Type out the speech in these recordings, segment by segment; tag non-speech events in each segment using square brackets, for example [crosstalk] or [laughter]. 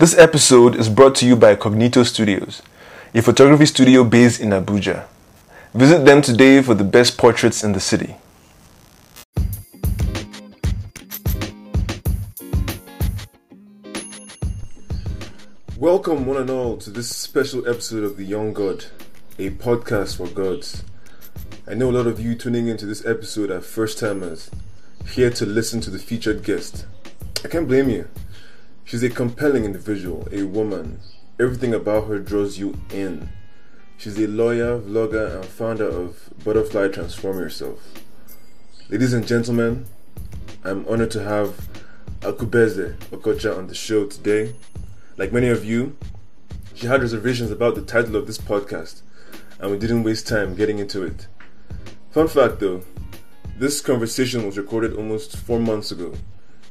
This episode is brought to you by Cognito Studios, a photography studio based in Abuja. Visit them today for the best portraits in the city. Welcome, one and all, to this special episode of The Young God, a podcast for gods. I know a lot of you tuning into this episode are first timers, here to listen to the featured guest. I can't blame you. She's a compelling individual, a woman. Everything about her draws you in. She's a lawyer, vlogger, and founder of Butterfly Transform Yourself. Ladies and gentlemen, I'm honored to have Akubeze Okocha on the show today. Like many of you, she had reservations about the title of this podcast, and we didn't waste time getting into it. Fun fact though, this conversation was recorded almost four months ago,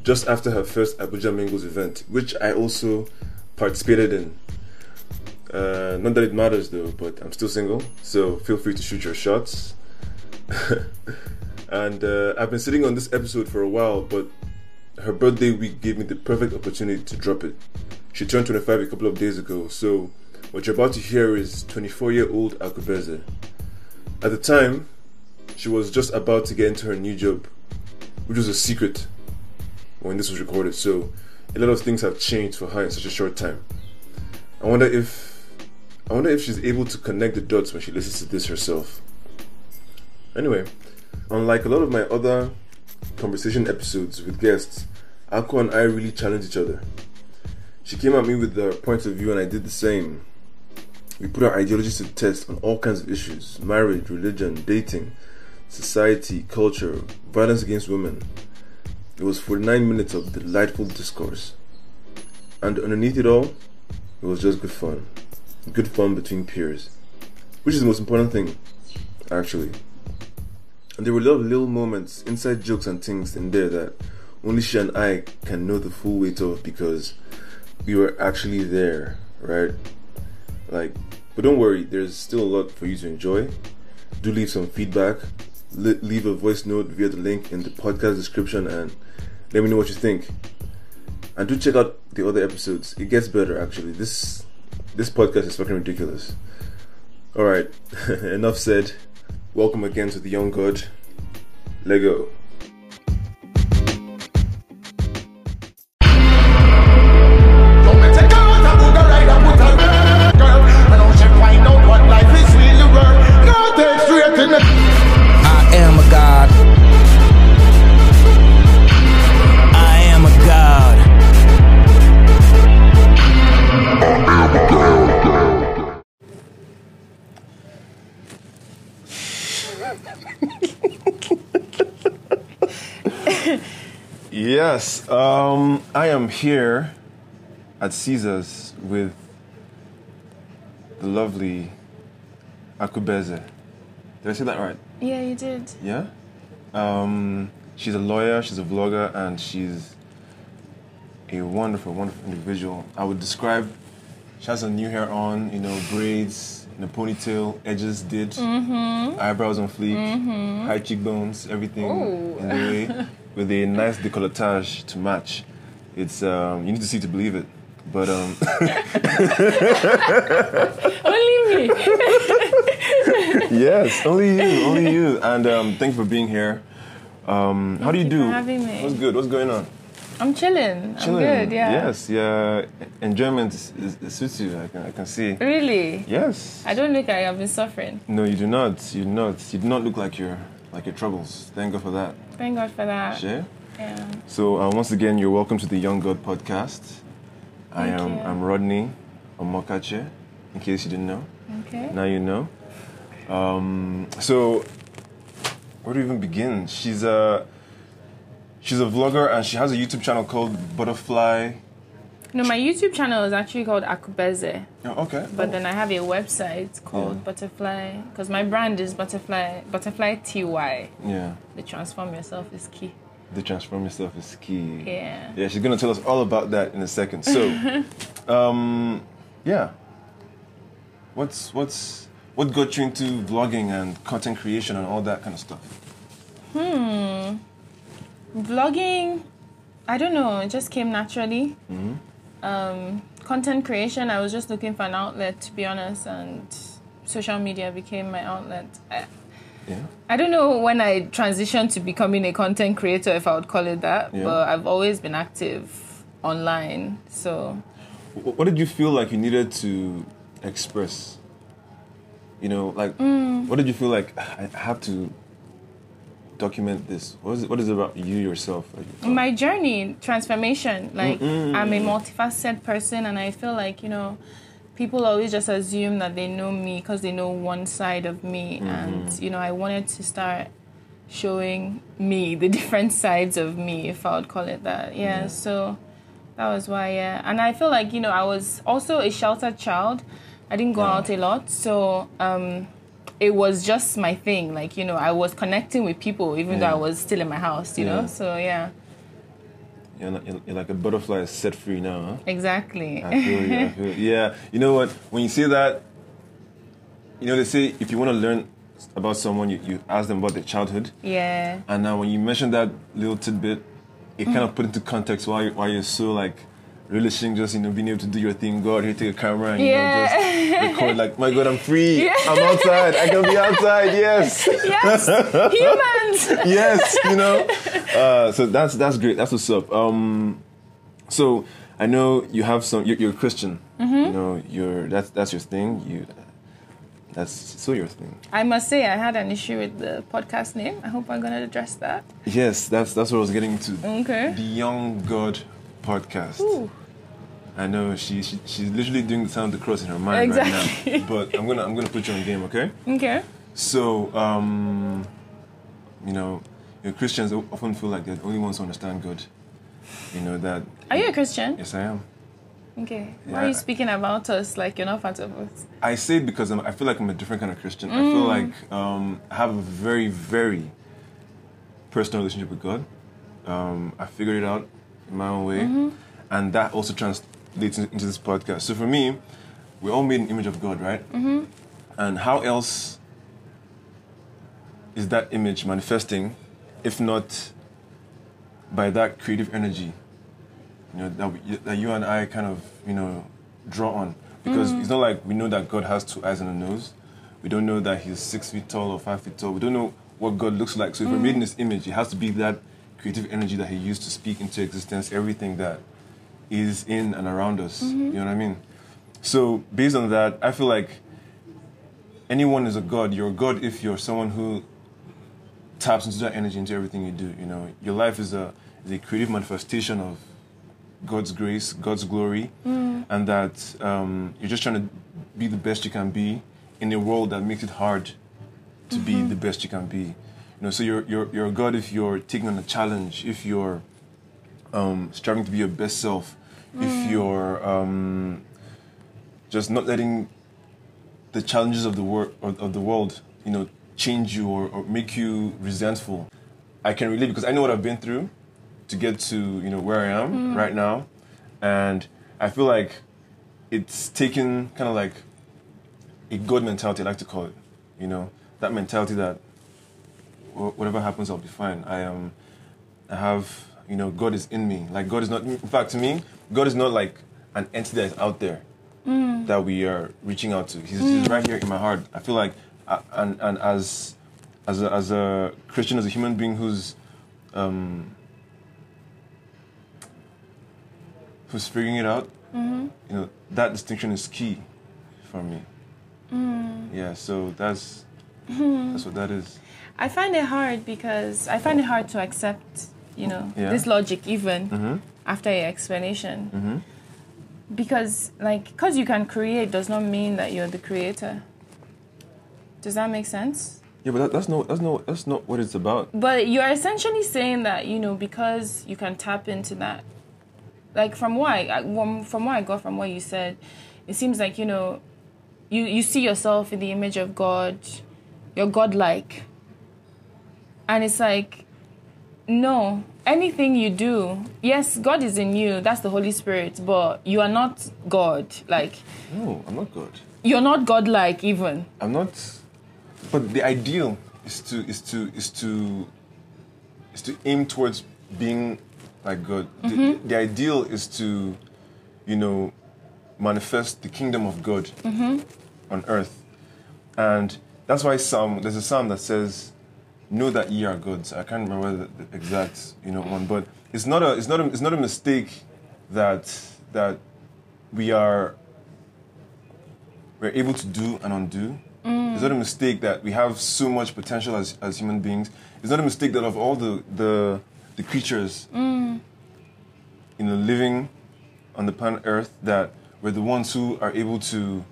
just after her first Abuja Mingles event, which I also participated in. Uh, not that it matters though, but I'm still single, so feel free to shoot your shots. [laughs] and uh, I've been sitting on this episode for a while, but her birthday week gave me the perfect opportunity to drop it. She turned 25 a couple of days ago, so what you're about to hear is 24 year old Akubeze. At the time, she was just about to get into her new job, which was a secret when this was recorded, so a lot of things have changed for her in such a short time. I wonder if I wonder if she's able to connect the dots when she listens to this herself. Anyway, unlike a lot of my other conversation episodes with guests, Aku and I really challenge each other. She came at me with her point of view, and I did the same. We put our ideologies to test on all kinds of issues marriage, religion, dating, society, culture, violence against women. It was 49 minutes of delightful discourse. And underneath it all, it was just good fun. Good fun between peers. Which is the most important thing, actually. And there were a lot of little moments, inside jokes and things in there that only she and I can know the full weight of because we were actually there, right? Like, but don't worry, there's still a lot for you to enjoy. Do leave some feedback. Le- leave a voice note via the link in the podcast description and let me know what you think. And do check out the other episodes. It gets better actually. This this podcast is fucking ridiculous. Alright, [laughs] enough said. Welcome again to the Young God. Lego. Yes, um, I am here at Caesars with the lovely Akubeze. Did I say that right? Yeah, you did. Yeah? Um, she's a lawyer, she's a vlogger, and she's a wonderful, wonderful individual. I would describe, she has her new hair on, you know, braids, in a ponytail, edges did, eyebrows on fleek, high cheekbones, everything Ooh. in the way, [laughs] with a nice decolletage to match. It's, um, you need to see to believe it. But, um, [laughs] Only me. [laughs] yes, only you, only you. And um, thanks for being here. Um, how do you you do? for having me. What's good? What's going on? I'm chilling. Chilling. I'm good. Yeah. Yes. Yeah. Enjoyment is, is, is suits you. I can. I can see. Really? Yes. I don't look like I've been suffering. No, you do not. You do not. You do not look like your like your troubles. Thank God for that. Thank God for that. Sure. Yeah. So uh, once again, you're welcome to the Young God podcast. I Thank am. you. I'm Rodney Omokache. In case you didn't know, Okay. now you know. Um, so where do we even begin? She's a she's a vlogger and she has a YouTube channel called Butterfly. No, my YouTube channel is actually called Akubeze, Oh, okay. but then I have a website called Yeah. Butterfly because my brand is Butterfly Butterfly TY. yeah, The transform yourself is key. the transform yourself is key. Yeah. Yeah, she's gonna tell us all about that in a second. So, [laughs] um, yeah. What's what's what got you into vlogging and content creation and all that kind of stuff? Hmm. Vlogging, I don't know, it just came naturally. Um, content creation. I was just looking for an outlet, to be honest, and social media became my outlet. I, Yeah. I don't know when I transitioned to becoming a content creator, if I would call it that, Yeah. but I've always been active online. So What did you feel like you needed to express? You know, like, what did you feel like I I have to document this? What is it, what is it about you yourself? My journey transformation like i'm a multifaceted person and i feel like you know people always just assume that they know me because they know one side of me and you know i wanted to start showing me the [laughs] different sides of me if i would call it that. Yeah, so that was why yeah. And i feel like you know i was also a sheltered child. I didn't go out a lot so um it was just my thing like you know i was connecting with people even though i was still in my house you Yeah. know so yeah you're, not, you're, you're like a butterfly set free now, huh? Exactly. I feel you, I feel you. Yeah, you know what? When you say that, you know, they say if you want to learn about someone, you, you ask them about their childhood. yeah. And now when you mention that little tidbit, it mm. kind of put into context why, why you're so like relishing just, you know, being able to do your thing, go out here, take a camera and, you Yeah. know, just record like, my God, I'm free. I'm outside. I can be outside. Yes. Yes. Humans. [laughs] yes, you know. Uh, so that's that's great. That's what's up. Um, so I know you have some. You're, you're a Christian. Mm-hmm. You know, you're that's that's your thing. You that's so your thing. I must say, I had an issue with the podcast name. I hope I'm gonna address that. Yes, that's that's what I was getting to. Okay. The Young God podcast. Ooh. I know she, she she's literally doing the sound of the cross in her mind right now. [laughs] But I'm gonna I'm gonna put you on game, okay? Okay. So, um, you know, you know, Christians often feel like they're the only ones who understand God. You know that. Are you a Christian? Yes, I am. Okay. Why are you speaking about us like you're not part of us? I say it because I'm, I feel like I'm a different kind of Christian. I feel like um, I have a very, very personal relationship with God. Um, I figured it out in my own way, and that also translates in- into this podcast. So for me, we're all made in the image of God, right? Mm-hmm. And how else is that image manifesting, if not by that creative energy you know that, we, that you and I kind of you know draw on because it's not like we know that God has two eyes and a nose. We don't know that He's six feet tall or five feet tall. We don't know what God looks like. So if we're made in His image, it has to be that creative energy that He used to speak into existence everything that is in and around us. You know what I mean? So based on that, I feel like anyone is a God. You're a God if you're someone who taps into that energy into everything you do. You know, your life is a is a creative manifestation of God's grace, God's glory, and that um, you're just trying to be the best you can be in a world that makes it hard to be the best you can be. You know, so you're you're you're a God if you're taking on a challenge, if you're um, striving to be your best self, if mm. you're um, just not letting the challenges of the world of, the world, you know, change you or, or make you resentful. I can relate because I know what I've been through to get to you know where I am mm. right now, and I feel like it's taken kind of like a God mentality. I like to call it, you know, that mentality that whatever happens, I'll be fine. I am, I have, you know, God is in me. Like God is not. In fact, to me, God is not like an entity that is out there that we are reaching out to. He's, he's right here in my heart. I feel like, uh, and and as as a, as a Christian, as a human being who's um, who's figuring it out, you know, that distinction is key for me. Yeah, so that's that's what that is. I find it hard because I find it hard to accept, you know, Yeah. this logic even Mm-hmm. after your explanation. Because, like, because you can create does not mean that you're the creator. Does that make sense? Yeah, but that, that's no that's no that's not what it's about. But you're essentially saying that you know because you can tap into that. Like from what I, I- from from what I got from what you said, it seems like you know, you you see yourself in the image of God, you're godlike. And it's like, no, anything you do, yes, God is in you. That's the Holy Spirit, but you are not God. Like No, I'm not God. you're not godlike even. I'm not. But the ideal is to is to is to is to aim towards being like God. The, mm-hmm. the ideal is to, you know, manifest the kingdom of God mm-hmm. on earth. And that's why Psalm there's a psalm that says, "Know that ye are gods." I can't remember the, the exact you know one, but it's not a it's not a it's not a mistake that that we are we're able to do and undo. Mm. It's not a mistake that we have so much potential as, as human beings. It's not a mistake that of all the the, the creatures mm. you know living on the planet Earth that we're the ones who are able to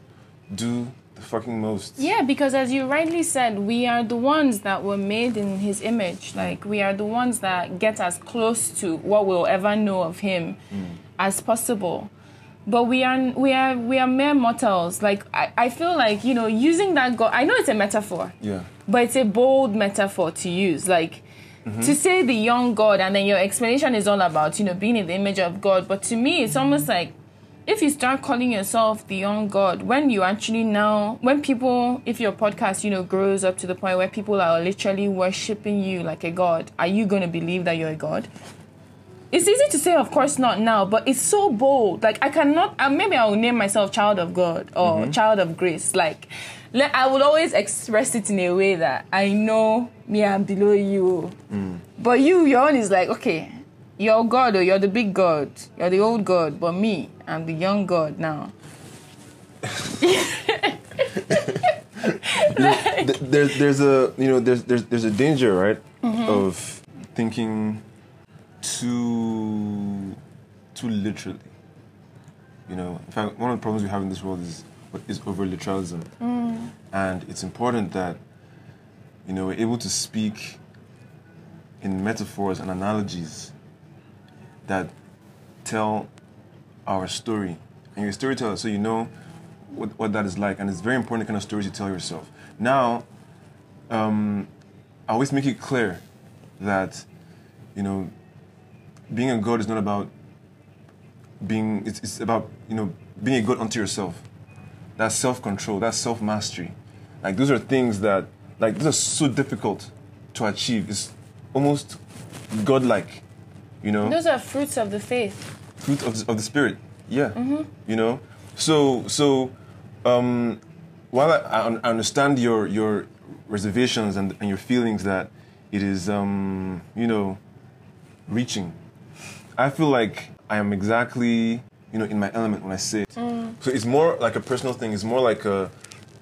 do the fucking most. Yeah, because as you rightly said, we are the ones that were made in his image. Like we are the ones that get as close to what we'll ever know of him hmm. as possible. But we are we are we are mere mortals. Like I, I feel like, you know, using that God I know it's a metaphor. Yeah. But it's a bold metaphor to use. Like mm-hmm. to say the young God and then your explanation is all about, you know, being in the image of God. But to me it's almost like if you start calling yourself the young God, when you actually now, when people, if your podcast, you know, grows up to the point where people are literally worshiping you like a God, are you going to believe that you're a God? It's easy to say, of course not now, but it's so bold. Like, I cannot, uh, maybe I'll name myself child of God or child of grace. Like, le- I would always express it in a way that I know me, I'm below you. But you, your own is like, okay, you're God or you're the big God, you're the old God, but me, I'm the young God now. [laughs] Th- there's there's a you know there's there's there's a danger right mm-hmm. of thinking too too literally. You know in fact one of the problems we have in this world is is over literalism mm. and it's important that you know we're able to speak in metaphors and analogies that tell our story. And you're a storyteller so you know what, what that is like and it's very important the kind of stories you tell yourself. Now um, i always make it clear that you know being a god is not about being it's, it's about you know being a god unto yourself. That's self-control that's self-mastery. Like those are things that like those are so difficult to achieve. It's almost godlike you know? Those are fruits of the faith. fruit of the, of the spirit yeah you know? So so um while I, I understand your your reservations and, and your feelings that it is um you know reaching i feel like i am exactly you know in my element when i say it. So it's more like a personal thing it's more like a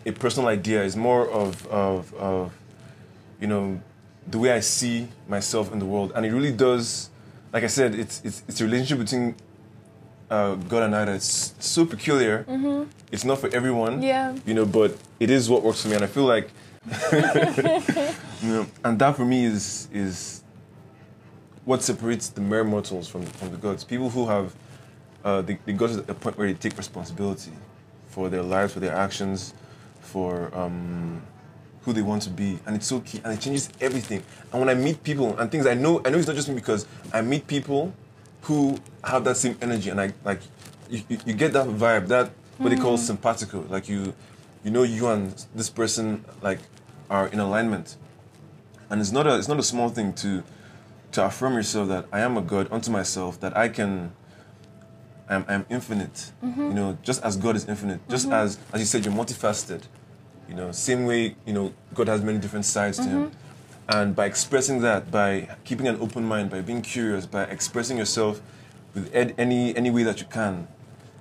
a personal idea it's more of of of you know the way i see myself in the world. And it really does like i said it's it's, it's a relationship between uh, God and I that's so peculiar. It's not for everyone. Yeah. You know, but it is what works for me, and I feel like, [laughs] you know, and that for me is is what separates the mere mortals from from the gods. People who have uh, they, they got to a point where they take responsibility for their lives, for their actions, for um, who they want to be, and it's so key, and it changes everything. And when I meet people and things, I know I know it's not just me because I meet people who have that same energy, and I like you, you, get that vibe, that what they call mm. simpatico, like you you know you and this person like are in alignment, and it's not a it's not a small thing to to affirm yourself that I am a God unto myself, that I can I'm, I'm infinite. Mm-hmm. You know, just as God is infinite, just mm-hmm. as as you said, you're multifaceted. You know, same way you know God has many different sides to Him, mm-hmm. and by expressing that, by keeping an open mind, by being curious, by expressing yourself with ed- any any way that you can.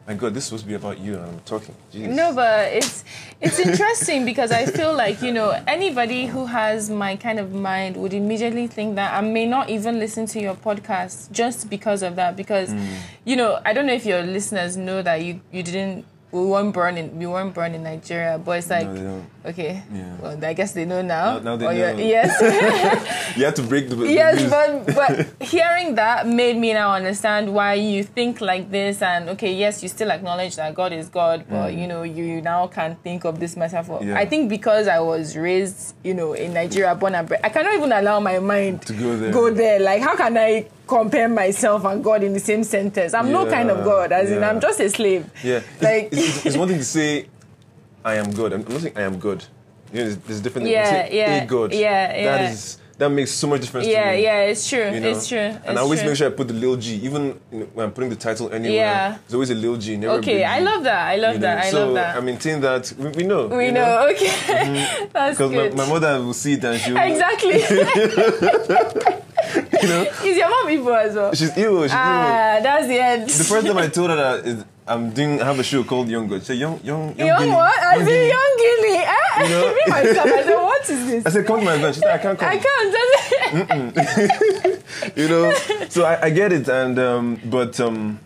My God, this was be about you, and I'm talking. Jeez. No, but it's it's interesting [laughs] because I feel like you know anybody who has my kind of mind would immediately think that I may not even listen to your podcast just because of that. Because mm. you know I don't know if your listeners know that you you didn't we weren't born in we weren't born in Nigeria, but it's like don't. okay, Yeah. well I guess they know now. Now- now they know. Yes. [laughs] You have to break the, yes, but but [laughs] hearing that made me now understand why you think like this, and okay, yes, you still acknowledge that God is God, but you know you now can't think of this metaphor. Mm. Yeah. I think because I was raised, you know, in Nigeria, born and bred, I cannot even allow my mind To go there. Go there. Like, how can I compare myself and God in the same sentence? I'm no kind of God, as in. I'm just a slave. Yeah, Like- it's, it's, it's one thing to [laughs] say, "I am good." I'm not saying I am good. You know, there's, there's different. Yeah, say, yeah, a God. yeah, That yeah. is that makes so much difference Yeah, to me. yeah, it's true. you know? It's true. And I always true. make sure I put the little G, even when I'm putting the title anywhere. Yeah. There's always a little G. Never Okay, I love that. I love you know? that. I so love that. I maintain that. We, we know. we you know. [laughs] Okay, that's Because my, good. my mother will see it and she'll. exactly. [laughs] You know, Is your mom evil as well? she's evil. She's evil. Ah, that's the end. The first time I told her that is, I'm doing, I have a show called Young God. She said, Young, Young, Young, Young what? I Young said Guinea." young guinea. Eh? You know? [laughs] Me myself. I said, what is this? I said, come to my event. She said, I can't come. I can't. That's [laughs] you know so I, I get it and um, but um,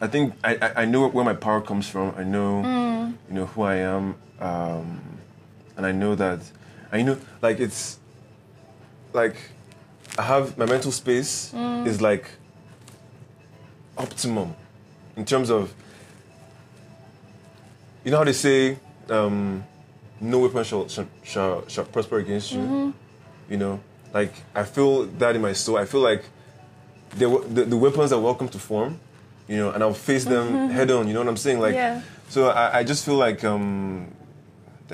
i think I, I, I know where my power comes from i know Mm. you know who i am um, and i know that i you know like it's like i have my mental space Mm. is like optimum in terms of you know how they say um, no weapon shall, shall, shall, shall prosper against you Mm-hmm. you know like i feel that in my soul i feel like the, the, the weapons are welcome to form you know and i'll face them head on you know what i'm saying like Yeah. so I, I just feel like um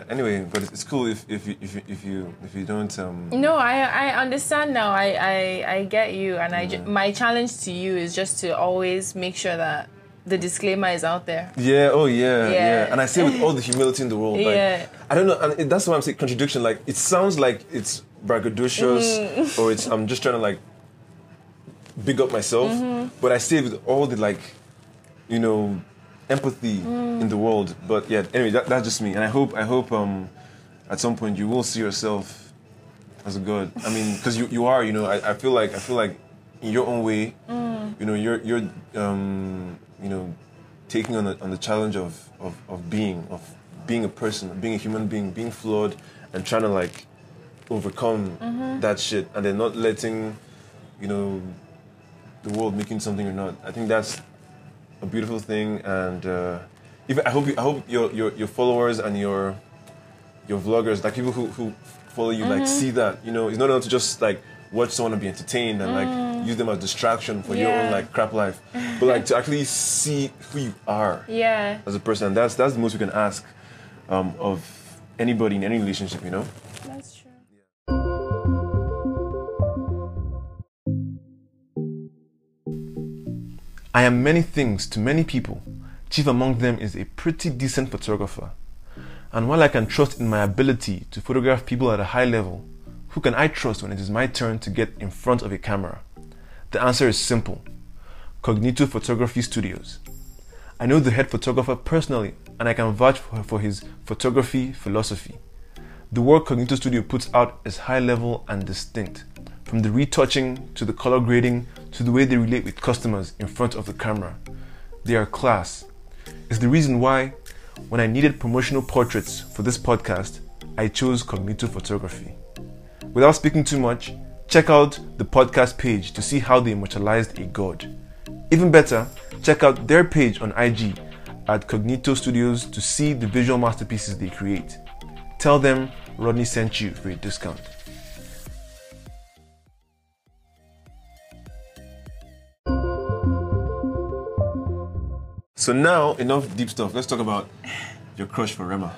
anyway but it's cool if, if, you, if, you, if you if you don't um No, I I understand now. I I, I get you, and I my challenge to you is just to always make sure that the disclaimer is out there. Yeah, oh yeah, yeah, Yeah. And I say with all the [laughs] humility in the world, like Yeah. I don't know, and it, that's why I'm saying contradiction. Like it sounds like it's braggadocious, Mm. or it's I'm just trying to like big up myself, Mm-hmm. but I say with all the like, you know, empathy Mm. in the world. But yeah, anyway, that, that's just me, and I hope I hope um at some point you will see yourself as a god. I mean, because you, you are, you know, I, I feel like I feel like in your own way, Mm. you know, you're you're um, you know, taking on the on the challenge of, of, of being, of being a person, being a human being, being flawed and trying to like overcome Mm-hmm. that shit and then not letting, you know, the world making something or not. I think that's a beautiful thing and uh, even I hope you, I hope your, your your followers and your your vloggers, like people who, who follow you, like see that. You know, it's not enough to just like watch someone and be entertained and like use them as distraction for your own like crap life, but like to actually see who you are Yeah. as a person. and That's that's the most we can ask um, of anybody in any relationship. You know. That's true. I am many things to many people. Chief among them is a pretty decent photographer. And while I can trust in my ability to photograph people at a high level, who can I trust when it is my turn to get in front of a camera? The answer is simple Cognito Photography Studios. I know the head photographer personally, and I can vouch for, his photography philosophy. The work Cognito Studio puts out is high level and distinct, from the retouching to the color grading to the way they relate with customers in front of the camera. They are class. It's the reason why, when I needed promotional portraits for this podcast, I chose Cognito Photography. Without speaking too much, check out the podcast page to see how they immortalized a god. Even better, check out their page on IG at Cognito Studios to see the visual masterpieces they create. Tell them Rodney sent you for a discount. So now, enough deep stuff. Let's talk about your crush for Rema.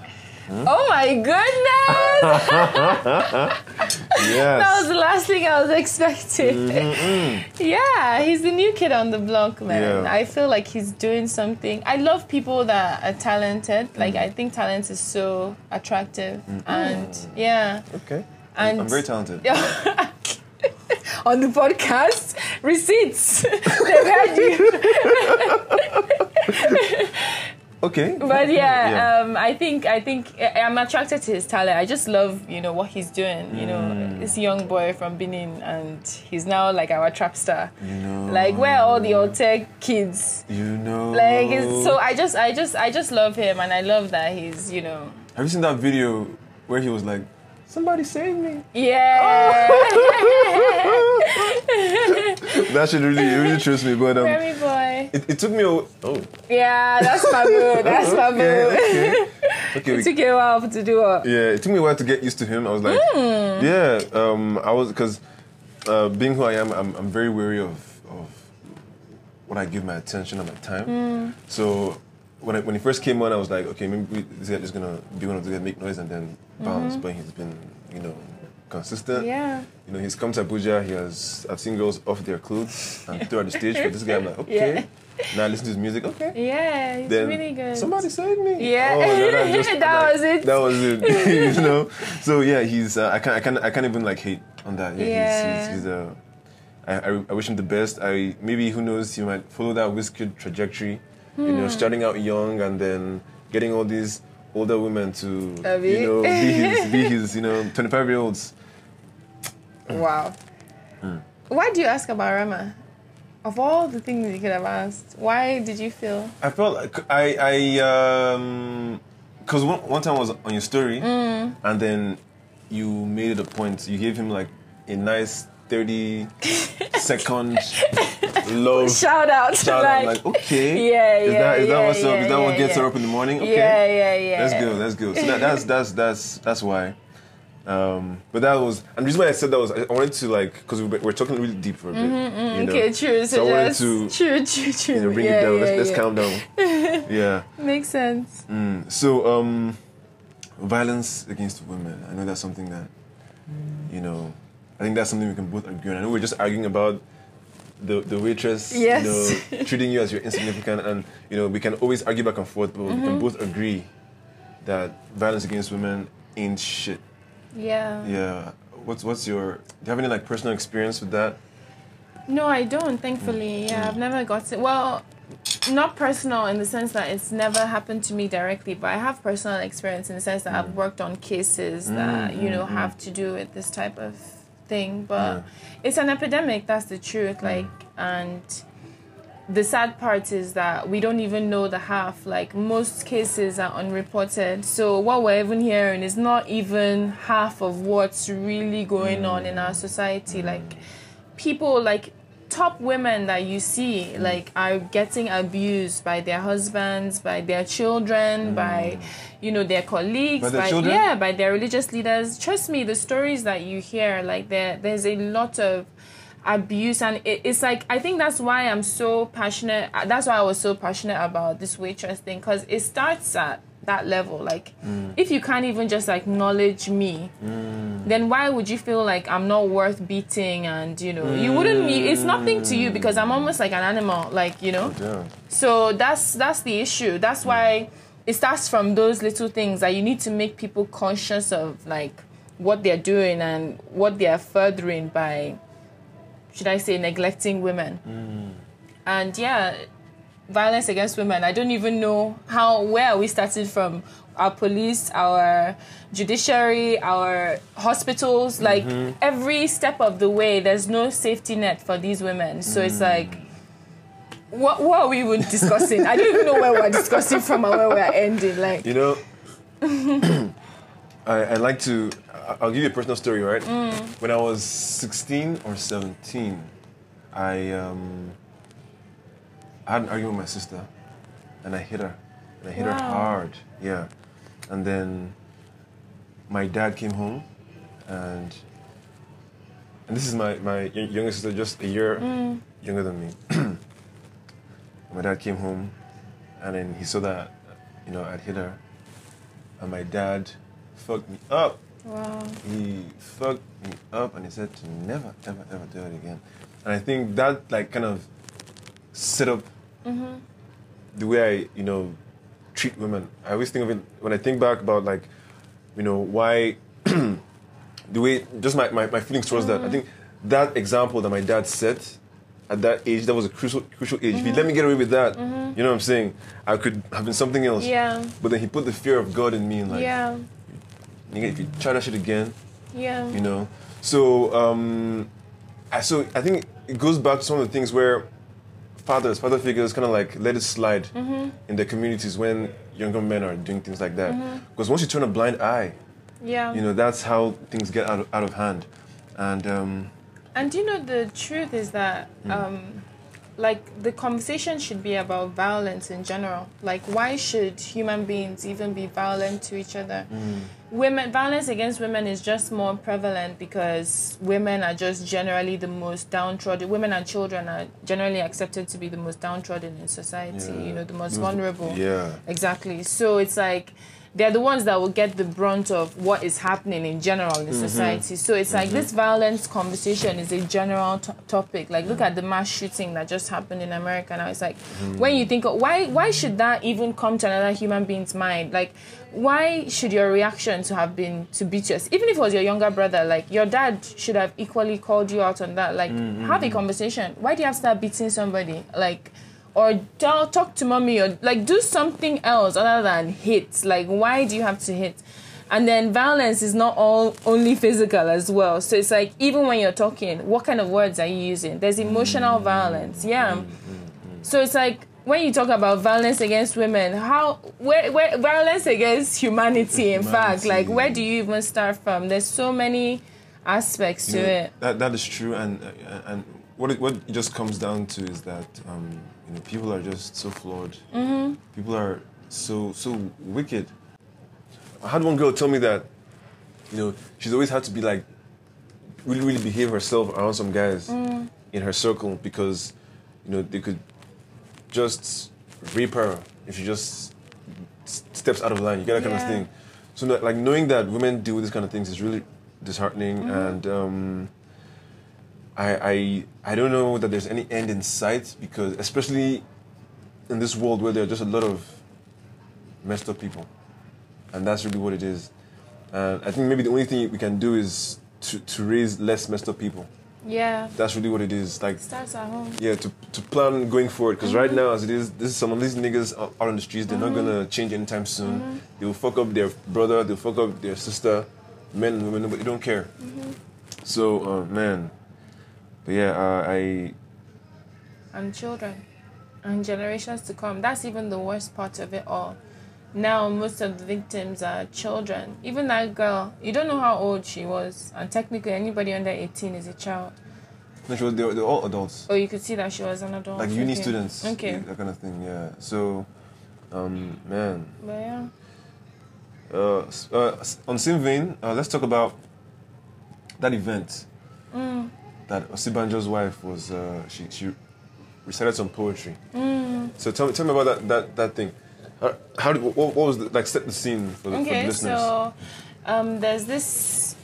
Oh my goodness! [laughs] Yes. that was the last thing I was expecting. yeah, he's the new kid on the block, man. Mm-hmm, Yeah. I feel like he's doing something. I love people that are talented. Like Mm-hmm. I think talent is so attractive, and yeah, okay. and I'm very talented. [laughs] on the podcast, receipts. They've heard you. Okay. But yeah, Yeah. Um, I think I think I'm attracted to his talent. I just love you know what he's doing. You know, Mm. this young boy from Benin, and he's now like our trap star. You know. Like where are all the old tech kids? You know. Like it's, so I just I just I just love him, and I love that he's you know Have you seen that video where he was like, "Somebody save me"? yeah. [laughs] that should really, really trust me. But um, Remy boy. it, it took me. A, oh. Yeah, that's my boo. That's my boo. Okay. Okay. Okay. It took you a while to do it. Yeah, it took me a while to get used to him. I was like, Hmm. yeah, um, I was because uh, being who I am, I'm, I'm very wary of of what I give my attention and my time. Hmm. So when I, when he first came on, I was like, okay, maybe this guy is gonna be one of the guys make noise and then bounce. Mm-hmm. But he's been, you know, consistent. Yeah. You know, he's come to Abuja. He has. I've seen girls off their clothes and [laughs] throw at the stage. But this guy, I'm like, okay. Now I listen to his music. Okay. Yeah, it's Then really good. somebody saved me. Yeah. Oh, no, that, [laughs] just- That was it. That was it. [laughs] you know. So yeah, he's. Uh, I can't. I can't. I can't even like hate on that. Yeah. Yeah. He's. he's, he's uh, I, I, I wish him the best. I maybe who knows he might follow that Wizkid trajectory. You Hmm. know, starting out young and then getting all these older women to Abi. you know be his, be [laughs] his you know 25 year olds. Wow. Hmm. Why do you ask about Rema? Of all the things you could have asked, why did you feel? I felt like I I um because one one time I was on your story Mm. and then you made it a point. You gave him like a nice thirty [laughs] second love Shout out to shout out. like, Like okay, Yeah, Is yeah, that is that yeah, up? Is that what yeah, gets her up in the morning? Okay, yeah, yeah, yeah. that's good. That's good. So that, that's that's that's that's why. Um, but that was, and the reason why I said that was I wanted to like because we were, we're talking really deep for a bit. you know? Mm-hmm, Okay, true. So, So I wanted to, true, true, true. You know, bring yeah, it down. Yeah, let's let's calm down. yeah. [laughs] Makes sense. Mm. So, um, violence against women. I know that's something that, you know, I think that's something we can both agree on. I know we're just arguing about the the waitress, Yes. you know, [laughs] treating you as you're insignificant, and you know we can always argue back and forth, but we Mm-hmm. can both agree that violence against women ain't shit. Yeah. Yeah. What's what's your? Do you have any like personal experience with that? No, I don't. Thankfully, mm. yeah, I've mm. never got it. Well, not personal in the sense that it's never happened to me directly, but I have personal experience in the sense that I've mm. worked on cases that you know have to do with this type of thing. But it's an epidemic. That's the truth. Like, and the sad part is that we don't even know the half. Like most cases are unreported. So what we're even hearing is not even half of what's really going on in our society. Like people like top women that you see mm. like are getting abused by their husbands, by their children, mm. by you know their colleagues, By their children? yeah, by their religious leaders. Trust me, the stories that you hear, like there, there's a lot of abuse, and it, it's like I think that's why I'm so passionate. That's why I was so passionate about this waitress thing, because it starts at that level. Like, mm. if you can't even just acknowledge me, mm. then why would you feel like I'm not worth beating? And you know, you wouldn't. be It's nothing to you because I'm almost like an animal. Like you know. Oh, yeah. So that's that's the issue. That's why it starts from those little things that you need to make people conscious of like what they're doing and what they are furthering by should I say neglecting women. Mm. And yeah, violence against women. I don't even know how where are we started from our police, our judiciary, our hospitals, like mm-hmm. every step of the way there's no safety net for these women. So it's mm. like what, what are we even discussing? I don't even know where we're discussing from and where we're ending. Like, You know, [clears throat] I, I like to. I'll give you a personal story, right? Mm. When I was 16 or 17, I um, I had an argument with my sister, and I hit her, and I hit her hard, yeah. And then my dad came home, and and this is my my younger sister, just a year mm. younger than me. [clears throat] my dad came home, and then he saw that, you know, I'd hit her, and my dad fucked me up. wow. He fucked me up, and he said to never, ever, ever do it again. And I think that like kind of set up Mm-hmm. the way I, you know, treat women. I always think of it when I think back about like, you know, why [clears throat] the way just my, my, my feelings towards that. I mm-hmm. think that example that my dad set at that age, that was a crucial crucial age. If he let me get away with that, mm-hmm. you know what I'm saying? I could have been something else. Yeah. But then he put the fear of God in me and like, Yeah. nigga, if you try that shit again, Yeah. you know. So um, I so I think it goes back to some of the things where fathers, father figures, kind of like let it slide in the communities when younger men are doing things like that. Because once you turn a blind eye, Yeah. you know that's how things get out of, out of hand. And um, And you know the truth is that um like the conversation should be about violence in general. Like why should human beings even be violent to each other? Mm. women violence against women is just more prevalent because women are just generally the most downtrodden women and children are generally accepted to be the most downtrodden in society Yeah. you know the most Most- vulnerable Yeah. exactly so it's like they're the ones that will get the brunt of what is happening in general in mm-hmm. society. So it's like mm-hmm. this violence conversation is a general to- topic. Like look at the mass shooting that just happened in america. Now it's like mm-hmm. when you think of why why should that even come to another human being's mind? Like why should your reaction to have been to beat yours even if it was your younger brother like your dad should have equally called you out on that. Like have a conversation. Why do you have to start beating somebody? Like or tell, talk to mommy or like do something else other than hit. Like why do you have to hit? And then violence is not all only physical as well. So it's like even when you're talking what kind of words are you using? There's emotional violence. Yeah. So it's like when you talk about violence against women how where, where violence against humanity in fact like where do you even start from? There's so many aspects to it. That that is true, and and what it, what it just comes down to is that um, you know people are just so flawed. Mm-hmm. People are so so wicked. I had one girl tell me that you know she's always had to be like really really behave herself around some guys in her circle because you know they could just rape her if she just steps out of line. You get that kind of thing. So like knowing that women deal with these kind of things is really disheartening, and um, I, I I don't know that there's any end in sight because especially in this world where there are just a lot of messed up people, and that's really what it is. And I think maybe the only thing we can do is to, to raise less messed up people. yeah That's really what it is. Like starts at home yeah, to, to plan going forward. Because right mm-hmm. now, as it is, this is some of these niggas out on the streets. They're not mm-hmm. gonna change anytime soon. Mm-hmm. They will fuck up their brother. They'll fuck up their sister, men and women, but they don't care. So, uh, man. But yeah, uh, I and children and generations to come. That's even the worst part of it all. Now, most of the victims are children. Even that girl, you don't know how old she was, and technically, anybody under 18 is a child. no, she was, they're, they're all adults, Or you could see that she was an adult. like uni Okay. students, Okay. that kind of thing. Yeah. So, um, man. But yeah. Uh, uh, on same vein, uh, let's talk about that event Mm. That Osinbajo's wife was. Uh, she she recited some poetry. Mm. So tell me tell me about that that, that thing. Uh, how did, what, what was the, like set the scene for the, for the Okay, listeners? so um, there's this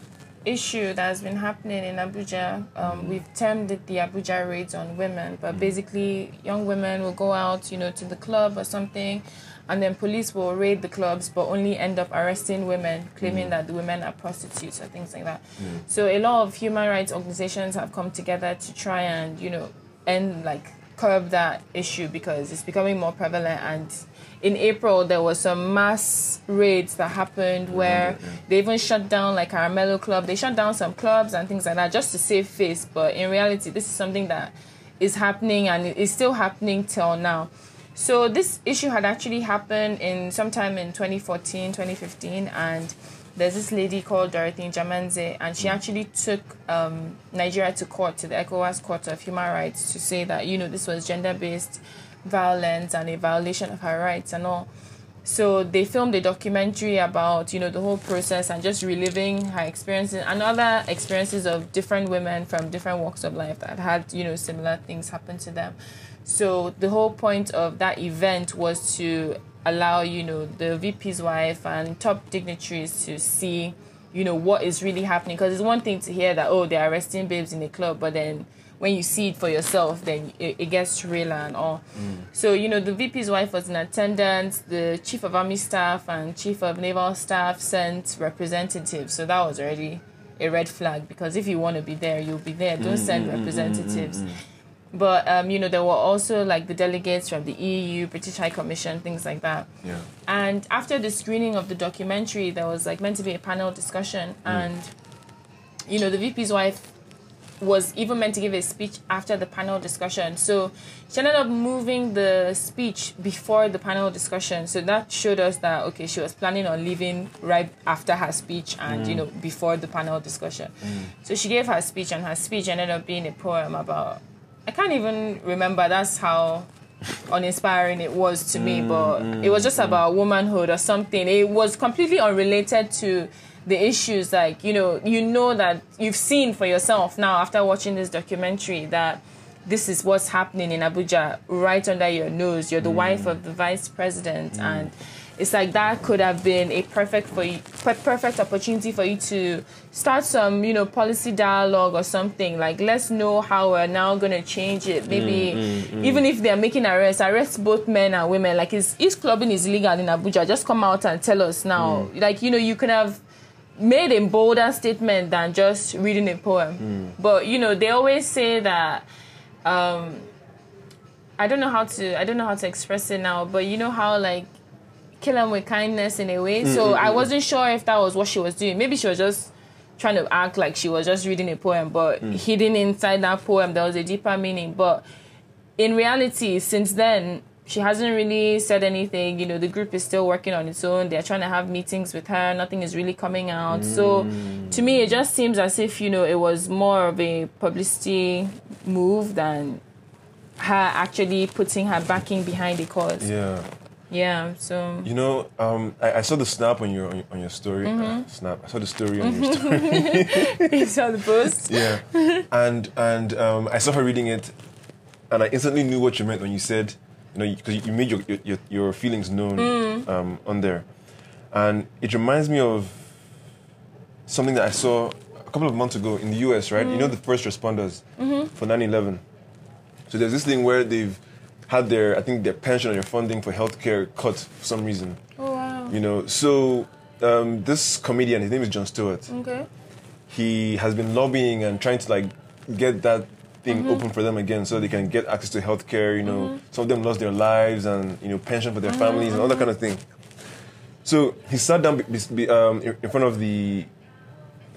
issue that has been happening in Abuja. Um, we've termed it the Abuja raids on women, but basically, young women will go out, you know, to the club or something, and then police will raid the clubs, but only end up arresting women, claiming mm. that the women are prostitutes or things like that. Mm. So a lot of human rights organizations have come together to try and, you know, end like curb that issue because it's becoming more prevalent and in April there was some mass raids that happened where they even shut down like Caramello Club. They shut down some clubs and things like that just to save face. But in reality, this is something that is happening and it is still happening till now. So this issue had actually happened in sometime in 2014, 2015, and there's this lady called Dorothy Njemanze, and she actually took um, Nigeria to court, to the ECOWAS Court of Human Rights, to say that you know this was gender-based violence and a violation of her rights and all. So they filmed a documentary about you know the whole process and just reliving her experiences and other experiences of different women from different walks of life that had you know similar things happen to them. So the whole point of that event was to allow you know the VP's wife and top dignitaries to see you know what is really happening. Because it's one thing to hear that oh they're arresting babes in the club but then when you see it for yourself then it, it gets realer and all. Mm. So you know the vp's wife was in attendance. The chief of army staff and chief of naval staff sent representatives. So that was already a red flag because if you want to be there you'll be there. Don't mm, send mm, representatives but um, you know there were also like the delegates from the eu british high commission things like that yeah. and after the screening of the documentary, there was like meant to be a panel discussion, mm. and you know the VP's wife was even meant to give a speech after the panel discussion. So she ended up moving the speech before the panel discussion. So that showed us that okay, she was planning on leaving right after her speech and you mm. know before the panel discussion. Mm. So she gave her speech, and her speech ended up being a poem about. I can't even remember. That's how uninspiring it was to me. Mm, but mm, it was just mm. about womanhood or something. It was completely unrelated to the issues. Like you know, you know that you've seen for yourself now after watching this documentary that this is what's happening in Abuja right under your nose. You're the wife of the vice president, and it's like that could have been a perfect for you, perfect opportunity for you to start some, you know, policy dialogue or something. Like, let's know how we're now going to change it. Maybe mm, mm, mm. even if they're making arrests, arrest both men and women. Like, is if clubbing is illegal in Abuja, just come out and tell us now. Like, you know, you could have made a bolder statement than just reading a poem. But you know, they always say that um I don't know how to I don't know how to express it now, but you know how like kill him with kindness in a way. Mm, so mm, I mm, wasn't sure if that was what she was doing. Maybe she was just trying to act like she was just reading a poem, but hidden inside that poem there was a deeper meaning. But in reality, since then, she hasn't really said anything. You know, the group is still working on its own. They're trying to have meetings with her. Nothing is really coming out. So, to me, it just seems as if you know it was more of a publicity move than her actually putting her backing behind the cause. Yeah. Yeah. So You know, um, I, I saw the snap on your on your, on your story. Mm-hmm. Uh, snap. I saw the story on your story. [laughs] you saw the post. [laughs] yeah, and and um, I saw her reading it, and I instantly knew what you meant when you said, you know, because you made your your, your, feelings known Mm. um, on there, and it reminds me of something that I saw a couple of months ago in the U.S. Right, you know, the first responders for 9/11. So there's this thing where they've had their, I think, their pension or their funding for healthcare cut for some reason. Oh wow. You know, so um, this comedian, his name is Jon Stewart. Okay. He has been lobbying and trying to like get that thing open for them again, so they can get access to healthcare. You know, some of them lost their lives and you know pension for their families and all that kind of thing. So he sat down um, in in front of the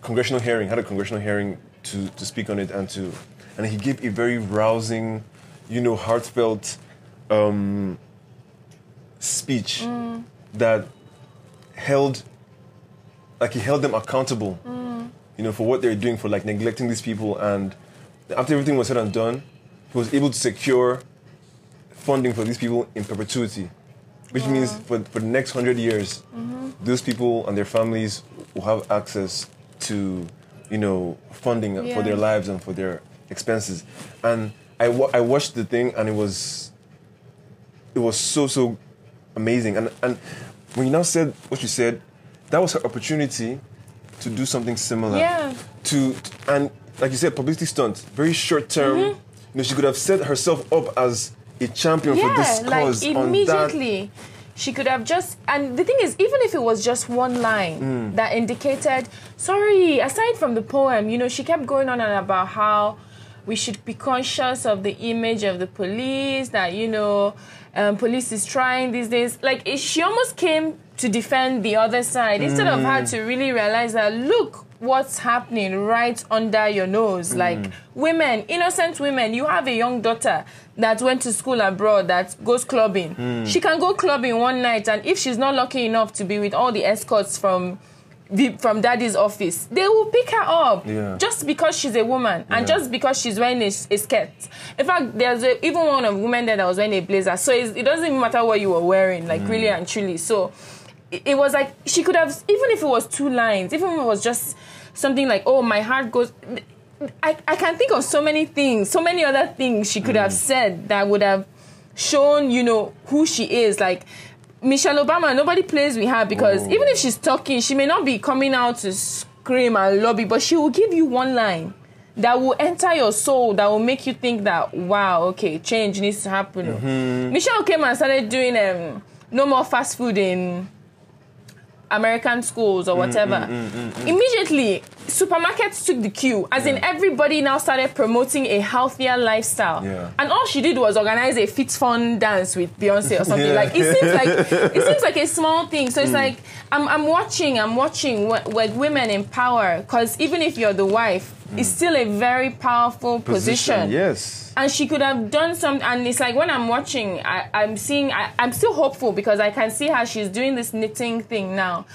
congressional hearing, had a congressional hearing to, to speak on it and to, and he gave a very rousing, you know, heartfelt um, speech mm. that held, like he held them accountable, mm. you know, for what they're doing for like neglecting these people. And after everything was said and done, he was able to secure funding for these people in perpetuity, which means for, for the next hundred years, mm-hmm. those people and their families will have access to, you know, funding for their lives and for their expenses. And I, wa- I watched the thing and it was, it was so so amazing. And and when you now said what you said, that was her opportunity to do something similar. Yeah. To and like you said, publicity stunt, very short term. Mm-hmm. You know, she could have set herself up as a champion for this Yeah, like cause that. immediately. She could have just, and the thing is, even if it was just one line Hmm. that indicated, sorry, aside from the poem, you know, she kept going on and about how we should be conscious of the image of the police, that, you know, um, police is trying these days. Like, it, she almost came to defend the other side instead of Hmm. her to really realize that, look, what's happening right under your nose. Like women, innocent women, you have a young daughter that went to school abroad that goes clubbing. She can go clubbing one night, and if she's not lucky enough to be with all the escorts from the, from daddy's office, they will pick her up Yeah. just because she's a woman and Yeah. just because she's wearing a, a skirt. In fact, there's a, even one of women there that was wearing a blazer. So it's, it doesn't even matter what you were wearing, like really and truly. So it, it was like she could have, even if it was two lines, even if it was just something like, "Oh, my heart goes." I, I can think of so many things, so many other things she could have mm. said that would have shown, you know, who she is. Like Michelle Obama, nobody plays with her because Whoa. even if she's talking, she may not be coming out to scream and lobby, but she will give you one line that will enter your soul, that will make you think that, wow, okay, change needs to happen. Mm-hmm. Michelle came and started doing um, no more fast food in American schools Mm, or whatever. Mm, mm, mm, Immediately, supermarkets took the cue, as in everybody now started promoting a healthier lifestyle. Yeah. And all she did was organize a fit fun dance with Beyonce or something. Yeah. Like it seems like it seems like a small thing. So Mm. it's like I'm I'm watching, I'm watching what women in power, because even if you're the wife, it's still a very powerful position Yes. and she could have done some and it's like when i'm watching I, i'm seeing I, i'm still hopeful because i can see how she's doing this knitting thing now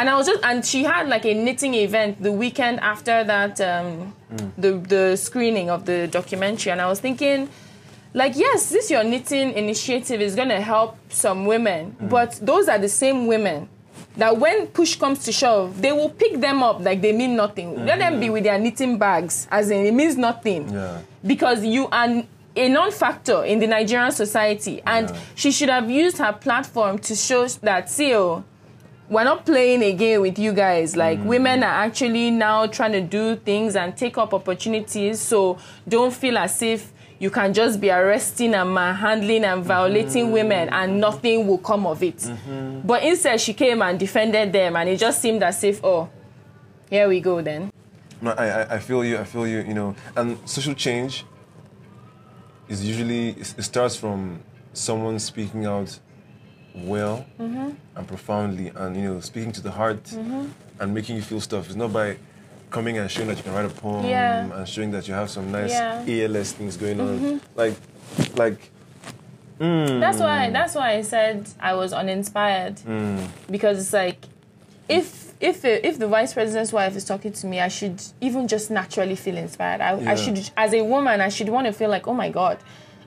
and i was just and she had like a knitting event the weekend after that um, the the screening of the documentary. And i was thinking like yes this your knitting initiative is going to help some women but those are the same women that when push comes to shove they will pick them up like they mean nothing. Let them be with their knitting bags as in it means nothing. Yeah. because you are a non-factor in the nigerian society. And Yeah. she should have used her platform to show that see oh, we're not playing a game with you guys. Like hmm. women are actually now trying to do things and take up opportunities. So don't feel as if you can just be arresting and manhandling and violating hmm. women and nothing will come of it. Hmm. But instead, she came and defended them, and it just seemed as if, oh, here we go then. No, I, I, feel you. I feel you. You know, and social change is usually it starts from someone speaking out well Mm-hmm. and profoundly, and you know, speaking to the heart and making you feel stuff. It's not by coming and showing that you can write a poem Yeah. and showing that you have some nice Yeah. Mm-hmm. ALS things going on. Like, like Mm. That's why. That's why I said I was uninspired Mm. because it's like, if if if the vice president's wife is talking to me, I should even just naturally feel inspired. I, Yeah. I should, as a woman, I should want to feel like, oh my god,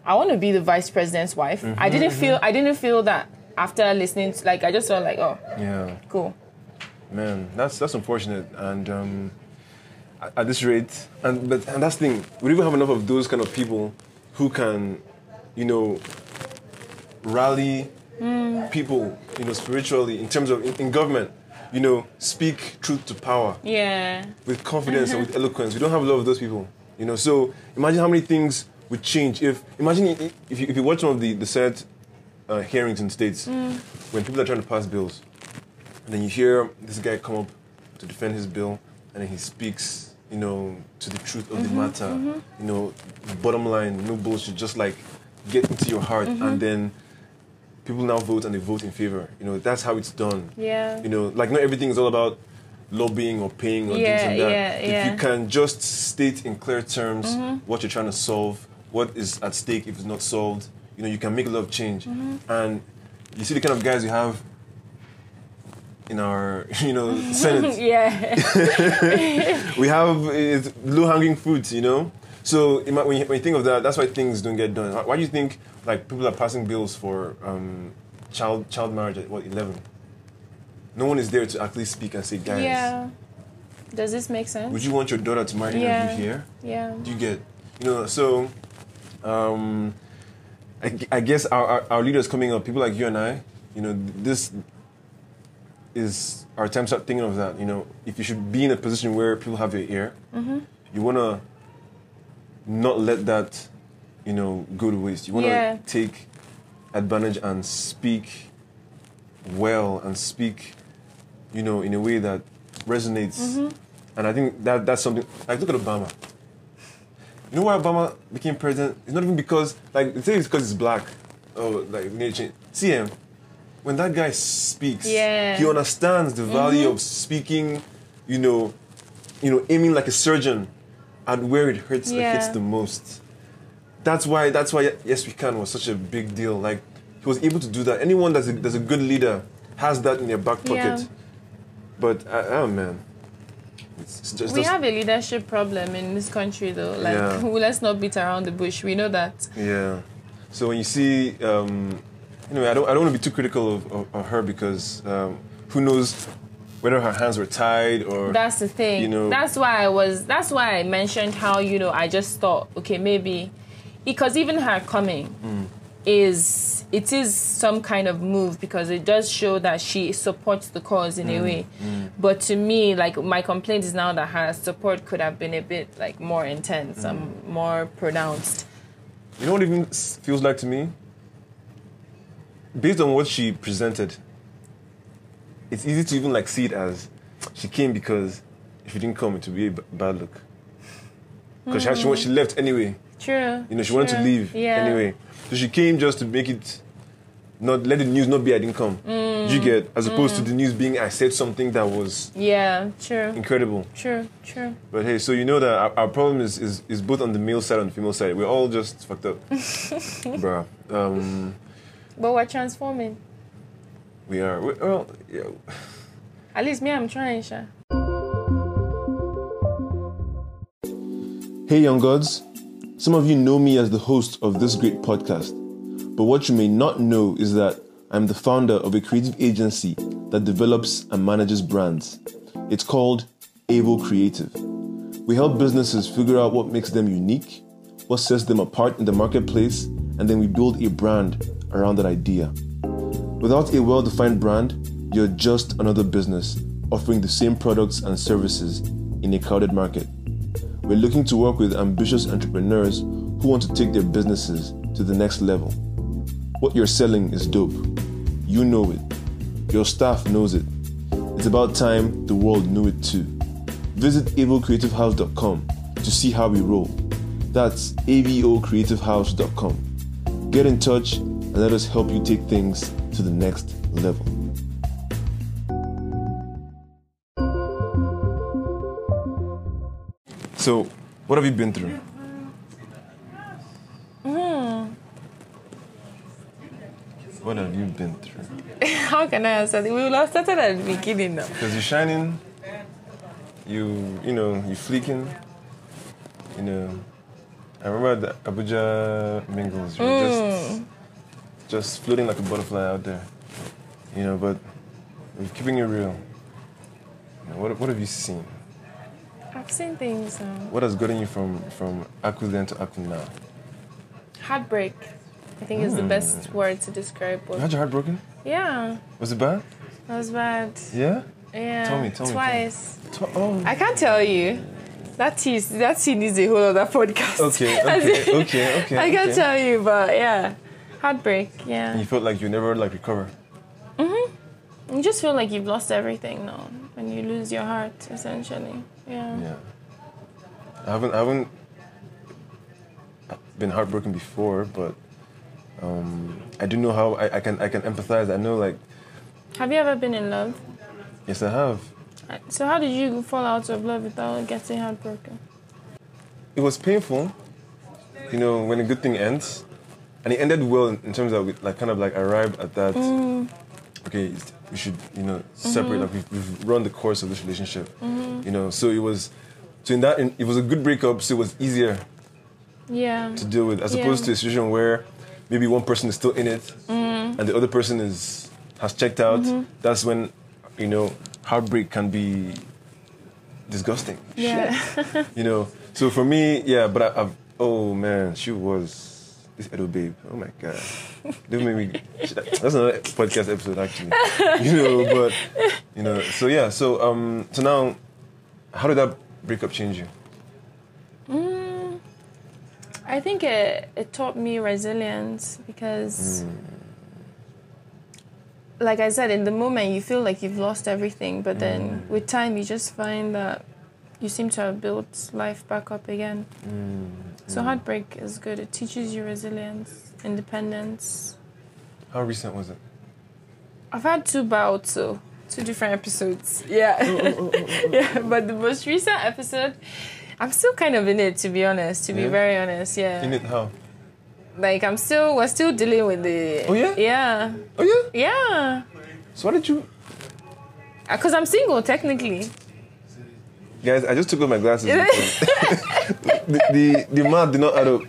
I want to be the vice president's wife. Mm-hmm, I didn't feel. I didn't feel that after listening. To, like I just felt like, oh, yeah. cool. Man, that's that's unfortunate, and um, at, this rate, and but and that's the thing. We don't even have enough of those kind of people who can, you know, rally people, you know, spiritually in terms of in, in government, you know, speak truth to power Yeah. with confidence and with [laughs] eloquence. We don't have a lot of those people, you know. So imagine how many things would change if imagine if you, if you watch some of the the Senate uh, hearings in states when people are trying to pass bills, and then you hear this guy come up to defend his bill, and then he speaks, you know, to the truth of the mm-hmm, matter, mm-hmm. you know, bottom line, no bullshit, just like get into your heart, and mm-hmm. then people now vote and they vote in favor. You know, that's how it's done. Yeah. You know, like not everything is all about lobbying or paying or Yeah, things like that. yeah, if yeah. you can just state in clear terms what you're trying to solve, what is at stake if it's not solved, you know, you can make a lot of change. And you see the kind of guys you have in our, [laughs] you know, Senate. [laughs] Yeah. [laughs] we have low hanging fruit, you know. So when you, when you think of that, that's why things don't get done. Why- Why do you think like people are passing bills for um, child child marriage at what eleven? No one is there to actually speak and say, guys, yeah. Does this make sense? would you want your daughter to marry Yeah. you here? yeah. Do you get, you know? So, um, I, I guess our, our our leaders coming up, people like you and I, you know, this is our time to start thinking of that. You know, if you should be in a position where people have your ear, Mm-hmm. you wanna not let that, you know, go to waste. You wanna Yeah. take advantage and speak well and speak, you know, in a way that resonates. Mm-hmm. And I think that that's something. Like, look at Obama. You know why Obama became president? It's not even because, like, they say it's because he's black. Oh, like, to. See him. When that guy speaks, Yeah. he understands the value of speaking, you know, you know, aiming like a surgeon at where it hurts, like, hits Yeah. the most. That's why, that's why Yes We Can was such a big deal. Like, he was able to do that. Anyone that's a, that's a good leader has that in their back pocket. Yeah. But, uh, oh man. It's just, We just- have a leadership problem in this country, though. Like, Yeah. [laughs] let's not beat around the bush. We know that. Yeah. So when you see, um, anyway, I don't, I don't want to be too critical of, of, of her because um, who knows whether her hands were tied or. That's the thing. You know- that's why I was. That's why I mentioned how you know I just thought, okay, maybe because even her coming Mm. is it is some kind of move because it does show that she supports the cause in a Mm. way. But to me, like my complaint is now that her support could have been a bit like more intense Mm. and more pronounced. You know what it even feels like to me? Based on what she presented, it's easy to even like see it as she came because if you didn't come, it would be a b- bad look. Because she, she, she left anyway. True. You know, she wanted to leave Yeah. anyway. So she came just to make it not let the news not be I didn't come. Mm. You get as opposed to the news being I said something that was Yeah. True. incredible. True. True. But hey, so you know that our, our problem is, is is both on the male side and the female side. We're all just fucked up, [laughs] bruh. Um, But we're transforming. we are. We, well, yeah. At least me, I'm trying, Sha. Hey, young gods. Some of you know me as the host of this great podcast, but what you may not know is that I'm the founder of a creative agency that develops and manages brands. It's called Able Creative. We help businesses figure out what makes them unique, what sets them apart in the marketplace, and then we build a brand around that idea. Without a well defined brand, you're just another business offering the same products and services in a crowded market. We're looking to work with ambitious entrepreneurs who want to take their businesses to the next level. What you're selling is dope. You know it. Your staff knows it. It's about time the world knew it too. Visit avocreativehouse.com to see how we roll. That's avocreativehouse.com. Get in touch and let us help you take things to the next level. So, what have you been through? Hmm. What have you been through? [laughs] How can I answer that? We will have started at the beginning now. Because you're shining, you you know, you're fleeking, you know. I remember the Abuja mingles. You were just hmm. just floating like a butterfly out there, you know. But we're keeping it real. You know, what what have you seen? I've seen things. Um, What has gotten you from from Aku then to Aku now? heartbreak, I think, is the best word to describe You what. had your heart broken? Yeah, Was it bad? that was bad. Yeah. Yeah. Tell me, tell me, me. Twice. Oh. I can't tell you. That is that scene needs a whole other podcast. Okay, [laughs] okay, in- okay, okay. I can't okay. tell you, but yeah, heartbreak. Yeah, You felt like you never like recover. Mhm. You just feel like you've lost everything now when you lose your heart, essentially. Yeah. Yeah. I haven't I haven't been heartbroken before, but um, I do know how I, I can I can empathize. I know like Have you ever been in love? yes I have. So how did you fall out of love without getting heartbroken? It was painful, you know, when a good thing ends, and it ended well in, terms of like kind of like arrived at that. Okay, it's- we should you know separate. Like we've, we've run the course of this relationship, you know. So it was, so in that in, it was a good breakup. So it was easier Yeah. to deal with as Yeah. opposed to a situation where maybe one person is still in it Mm-hmm. and the other person is has checked out. That's when you know heartbreak can be disgusting. Yeah. You know. So for me, yeah. But I, I've oh man, she was this Edo babe. Oh my god, don't make me. That's another podcast episode actually. You know, but you know. So yeah. So um. So now, how did that breakup change you? Mm, I think it, it taught me resilience because, like I said, in the moment you feel like you've lost everything, but then with time you just find that you seem to have built life back up again. Mm-hmm. So heartbreak is good. It teaches you resilience, independence. How recent was it? I've had two bouts, so two different episodes. [laughs] Yeah. [laughs] yeah, but the most recent episode, I'm still kind of in it, to be honest, to be very honest. Yeah. In it how? Like, I'm still, we're still dealing with the. Oh, yeah? Yeah. Oh yeah. Yeah. So why did you uh, Because I'm single, technically. Guys? I just took off my glasses. [laughs] the, the the math did not add up.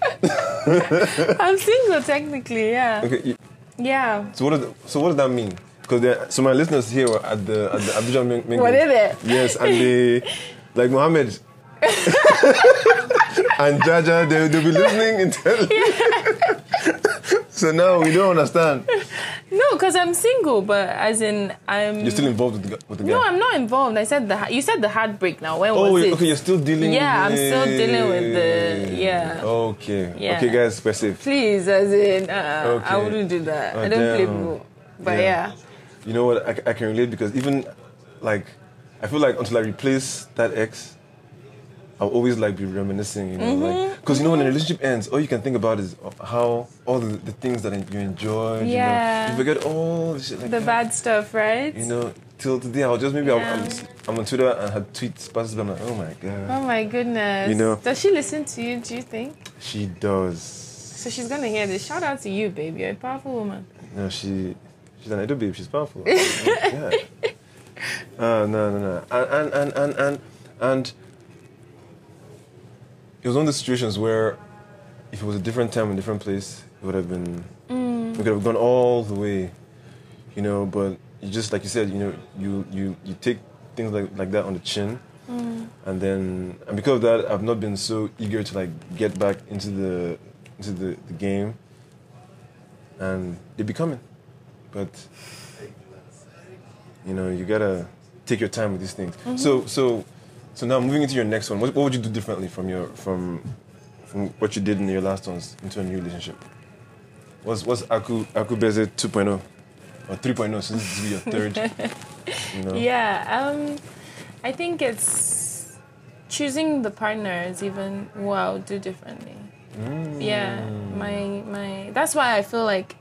[laughs] I'm single, technically, yeah. Okay. Yeah. So what does so what does that mean? Because so my listeners here were at the at the Abuja Ming- Mingle. Were they? Yes, and they [laughs] like Mohammed. and Jaja, they, they'll be listening in tele- So now we don't understand. No, because I'm single, but as in, I'm. You're still involved with the, with the guy. No, I'm not involved. I said the. You said the heartbreak now. When Oh, was it? okay, you're still dealing. Yeah, with I'm still dealing with the- yeah. Okay. Yeah. Okay, guys, we're. Please, as in, uh, I wouldn't do that. Oh, I don't play damn. But Yeah. yeah. You know what? I, I can relate because even like I feel like until I replace that ex, I'll always like be reminiscing. You know, Mm-hmm. like because you know when a relationship ends, all you can think about is how all the, the things that you enjoy, Yeah. You, know, you forget all the shit like The that. bad stuff, right? You know, till today I'll just maybe I'll, I'm, Yeah. I'm on Twitter and her tweets passes by. I'm like, oh my god, Oh my goodness. You know. Does she listen to you, do you think? she does. So she's gonna hear this. Shout out to you, baby. You're a powerful woman. No, she she's an Edo babe. She's powerful. [laughs] yeah. Uh, no, no, no. And and and and and, and it was one of the situations where if it was a different time and a different place, it would have been. Mm. We could have gone all the way, you know. But you just like you said, you know, you you you take things like like that on the chin, mm. and then and because of that, I've not been so eager to like get back into the into the, the game, and they be coming, but you know you gotta take your time with these things. Mm-hmm. So so so now moving into your next one, what, what would you do differently from your from from what you did in your last ones into a new relationship? What's what's Aku Akubeze 2.0 or 3.0? So this is your third. you know. [laughs] Yeah, um, I think it's choosing the partner is even what I would do differently. Yeah, my my. That's why I feel like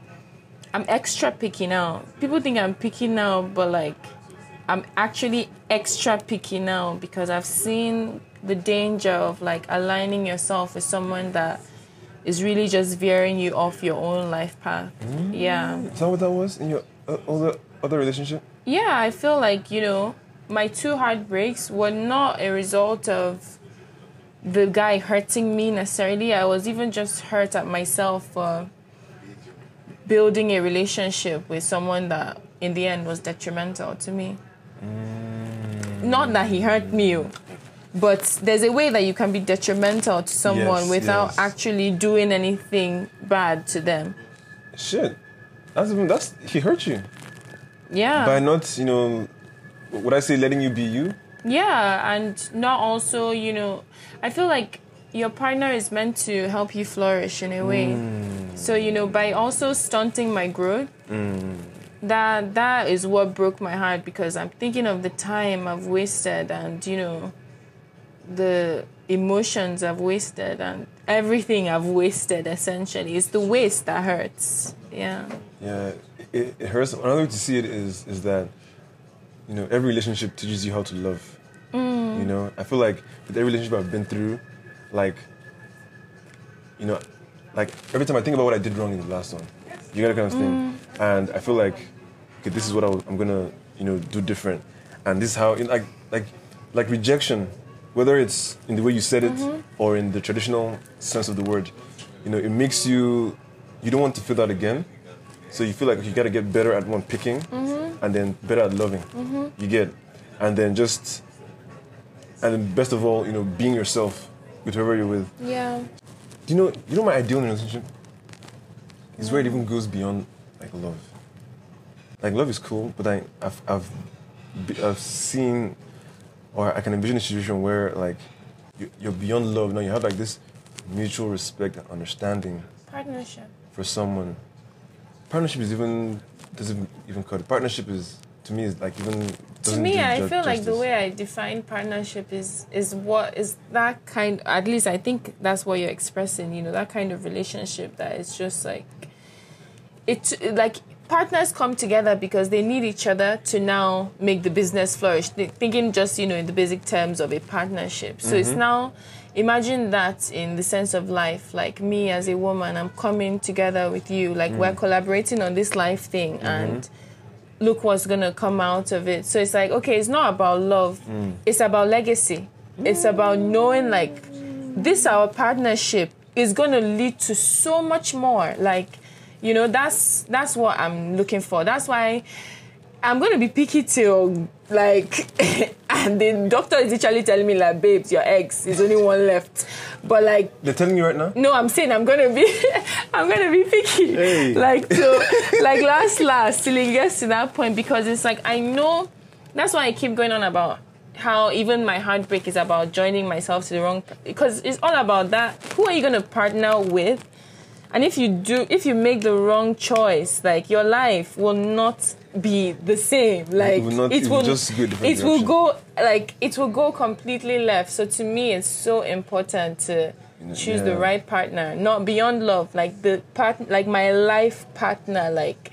I'm extra picky now. People think I'm picky now, but like I'm actually extra picky now because I've seen the danger of like aligning yourself with someone that is really just veering you off your own life path. Yeah. Is that what that was in your uh, other other relationship? Yeah, I feel like, you know, my two heartbreaks were not a result of the guy hurting me necessarily. I was even just hurt at myself for building a relationship with someone that in the end was detrimental to me. Mm. Not that he hurt me, but there's a way that you can be detrimental to someone Yes, without yes. actually doing anything bad to them. Shit, that's even that's he hurt you Yeah. by not you know. Would I say letting you be you? Yeah, and not also, you know, I feel like your partner is meant to help you flourish in a way. Mm. So, you know, by also stunting my growth, mm. That that is what broke my heart because I'm thinking of the time I've wasted and, you know, the emotions I've wasted and everything I've wasted essentially. It's the waste that hurts. Yeah. Yeah, it, it hurts. Another way to see it is is that you know every relationship teaches you how to love. Mm. You know, I feel like with every relationship I've been through, like you know, like every time I think about what I did wrong in the last one, you get that kind of thing, mm. and I feel like okay, this is what I I'm gonna you know do different, and this is how in like like like rejection, whether it's in the way you said it mm-hmm. or in the traditional sense of the word, you know, it makes you you don't want to feel that again. So you feel like you gotta get better at one picking, mm-hmm. and then better at loving. Mm-hmm. You get, and then just, and then best of all, you know, being yourself with whoever you're with. Yeah. Do you know? You know my ideal relationship is where it mm. even goes beyond like love. Like love is cool, but I, I've I've I've seen, or I can envision a situation where like you- you're beyond love. Now you have like this mutual respect and understanding Partnership. for someone. Partnership is even doesn't even cut. it. Partnership is to me is like even. to me i feel like the way i define partnership is is what is that kind at least i think that's what you're expressing you know that kind of relationship that is just like It's like partners come together because they need each other to now make the business flourish Th- thinking just you know in the basic terms of a partnership so it's mm-hmm. now imagine that in the sense of life like me as a woman i'm coming together with you like we're mm. collaborating on this life thing mm-hmm. and look what's gonna come out of it. So it's like, okay, it's not about love, mm. it's about legacy. It's about knowing like this our partnership is gonna lead to so much more. Like, you know, that's that's what I'm looking for. That's why I'm gonna be picky till like [laughs] and the doctor is literally telling me like babes, your eggs, is only one left. But like They're telling you right now. no, I'm saying I'm gonna be, [laughs] I'm gonna be picky. Hey. Like so, [laughs] like last last till it gets to that point because it's like I know. That's why I keep going on about how even my heartbreak is about joining myself to the wrong. Because it's all about that. Who are you gonna partner with? And if you do, if you make the wrong choice, like your life will not be the same. Like will not- it will just go it will go like it will go completely left. So to me, it's so important to choose the right partner, not beyond love, like the part, like my life partner, like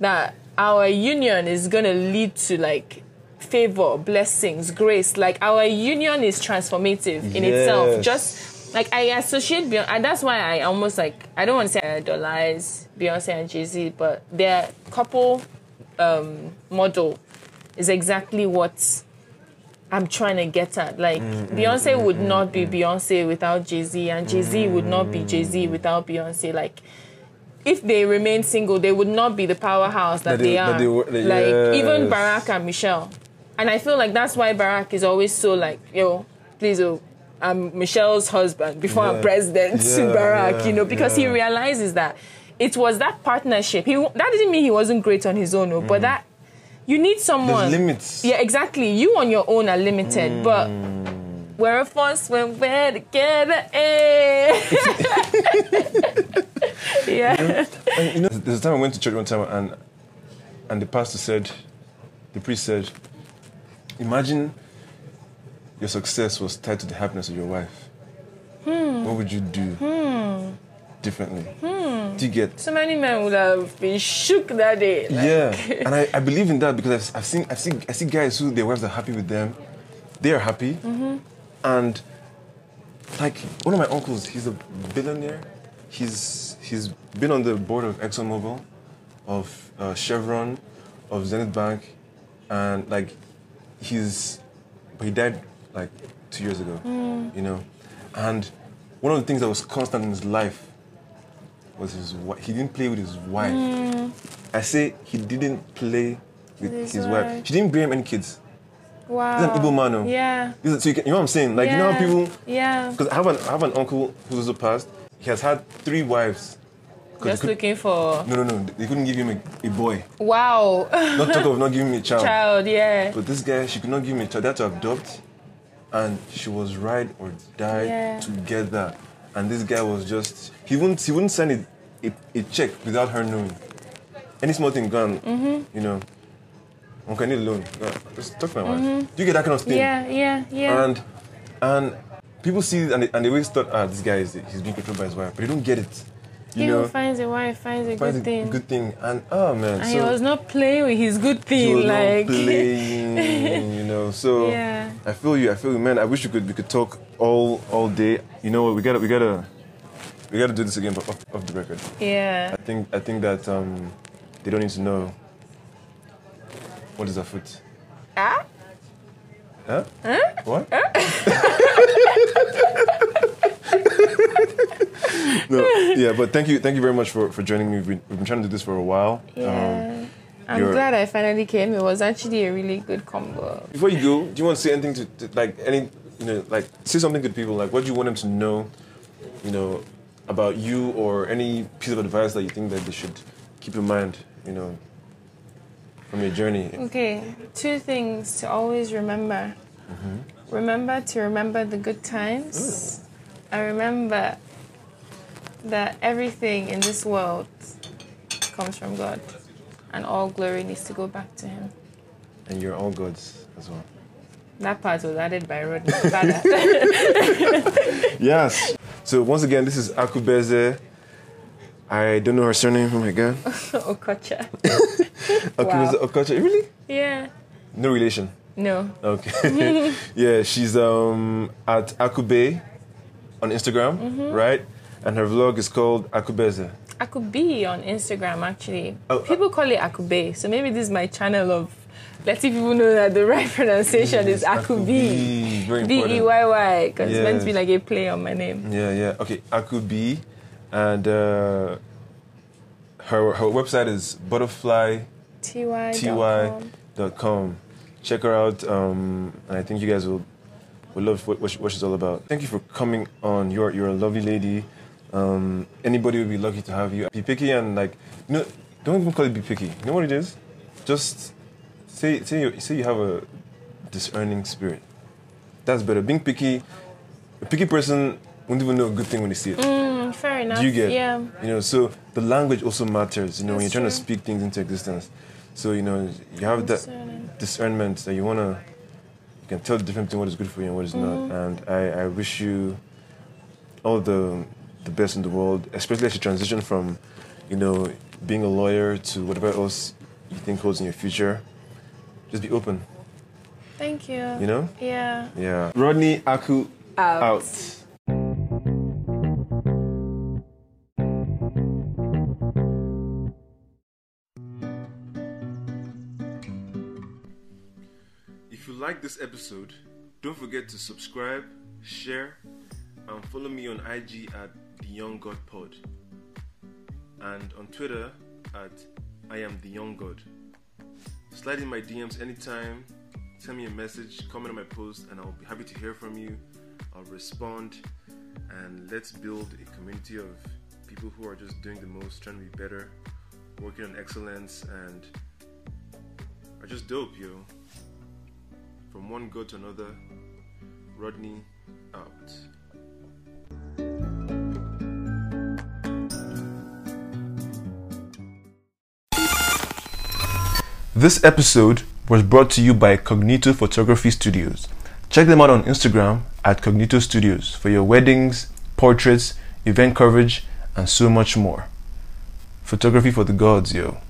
that. Our union is gonna lead to like favor, blessings, grace. Like our union is transformative in itself. Just like I associate Beyonce, and that's why I almost like I don't want to say I idolize Beyonce and Jay Z, but their couple um, model is exactly what I'm trying to get at. Like Mm, Beyonce would not be Beyonce without Jay Z, and Jay Z would not be Jay Z without Beyonce. Like if they remain single, they would not be the powerhouse that, That they- they, are. that they were- like even. Barack and Michelle, and I feel like that's why Barack is always so like yo, please oh. I'm Michelle's husband before I'm president, [laughs] Yeah, Barack, yeah, you know, because he realizes that it was that partnership. He that didn't mean he wasn't great on his own, no, but that you need someone. Mm. There's limits. Yeah, exactly. You on your own are limited, but we're a force when we're together. Eh. [laughs] yeah. You know, there's a time I went to church one time and and the pastor said, the priest said, imagine your success was tied to the happiness of your wife. Hmm. What would you do hmm. differently? Hmm. Do you get? So many men would have been shook that day. like- Yeah, [laughs] and I, I believe in that because I've, I've seen I've seen I see guys who their wives are happy with them, they are happy, mm-hmm. and like one of my uncles, he's a billionaire. He's he's been on the board of ExxonMobil, of uh, Chevron, of Zenith Bank, and like he's but he died like two years ago, you know, and one of the things that was constant in his life was his wife. He didn't play with his wife. Hmm. I say he didn't play with his, his wife. wife. She didn't bring him any kids. Wow. He's an Igbo man, oh. Yeah. Is- So you, can, you know what I'm saying? Like you know how people. Yeah. Because I have an I have an uncle who's also passed. He has had three wives. Just could- looking for. no, no, no. They couldn't give him a, a boy. Wow. Not talk of not giving me a [laughs] child. Child, yeah. But this guy, she could not give me a child. They had to adopt, and she was ride or die Yeah. together. And this guy was just he wouldn't he wouldn't send a, a, a check without her knowing. Any small thing gone, Mm-hmm. you know. Okay, I need a loan. Go, Just talk to my wife. Do you get that kind of thing? Mm-hmm. Yeah, yeah, yeah. And and people see it and they, and they always thought, ah, this guy is he's being controlled by his wife, but they don't get it. You he who finds a wife finds a finds good a thing. good thing. And oh man, and so he was not playing with his good he thing, was like. not playing, [laughs] you know. So Yeah. I feel you. I feel you, man. I wish we could we could talk all all day. You know what? We gotta we gotta we gotta do this again, but off, off the record. yeah. I think I think that um they don't need to know what is afoot. Ah? Huh? Huh? What? [laughs] no, yeah, but thank you, thank you very much for, for joining me. We've been, we've been trying to do this for a while. Um, Yeah. I'm glad I finally came. It was actually a really good combo. Before you go, do you want to say anything to, to like any you know like say something to people like what do you want them to know, you know, about you or any piece of advice that you think that they should keep in mind, you know, from your journey. Okay, two things to always remember. Remember to remember the good times. I remember that everything in this world comes from God, and all glory needs to go back to Him. And you're all goods as well. That part was added by Rodney. [laughs] [laughs] Yes. So once again, this is Akubeze. I don't know her surname. Oh my god. [laughs] Okocha. Akubeze Okocha. Really? Yeah. No relation. No. Okay. yeah, she's um at Akube on Instagram, Mm-hmm. right? And her vlog is called Akubeze. Akube on Instagram actually. Oh, people call it Akube, so maybe this is my channel of letting people know that the right [laughs] pronunciation is Yes, Akube. Very B. E Y Y, because it's meant to be like a play on my name. Yeah, yeah. Okay, Akubi, and uh, her her website is butterfly ty.com. Check her out, um, and I think you guys will will love what, what she's all about. Thank you for coming on. You're you're a lovely lady. Um, anybody would be lucky to have you. Be picky and like know, don't even call it be picky. You know what it is? Just say say you say you have a discerning spirit. That's better. Being picky, a picky person won't even know a good thing when they see it. Mm, fair enough. Do you get? Yeah. You know, so the language also matters. You know, when you're That's trying to speak things into existence. So you know, you have that discernment that you wanna, you can tell the difference between what is good for you and what is Mm-hmm. not. And I, I wish you all the the best in the world, especially as you transition from, you know, being a lawyer to whatever else you think holds in your future. Just be open. Thank you. You know. Yeah. Yeah. Rodney Aku Out. out. If you you like this episode, don't forget to subscribe, share, and follow me on IG at the Young God Pod and on Twitter at I am the Young God. Slide in my DMs anytime, send me a message, comment on my post, and I'll be happy to hear from you. I'll respond, and let's build a community of people who are just doing the most, trying to be better, working on excellence, and are just dope, yo. From one God to another, Rodney out. This episode was brought to you by Cognito Photography Studios. Check them out on Instagram at Cognito Studios for your weddings, portraits, event coverage, and so much more. Photography for the gods, yo.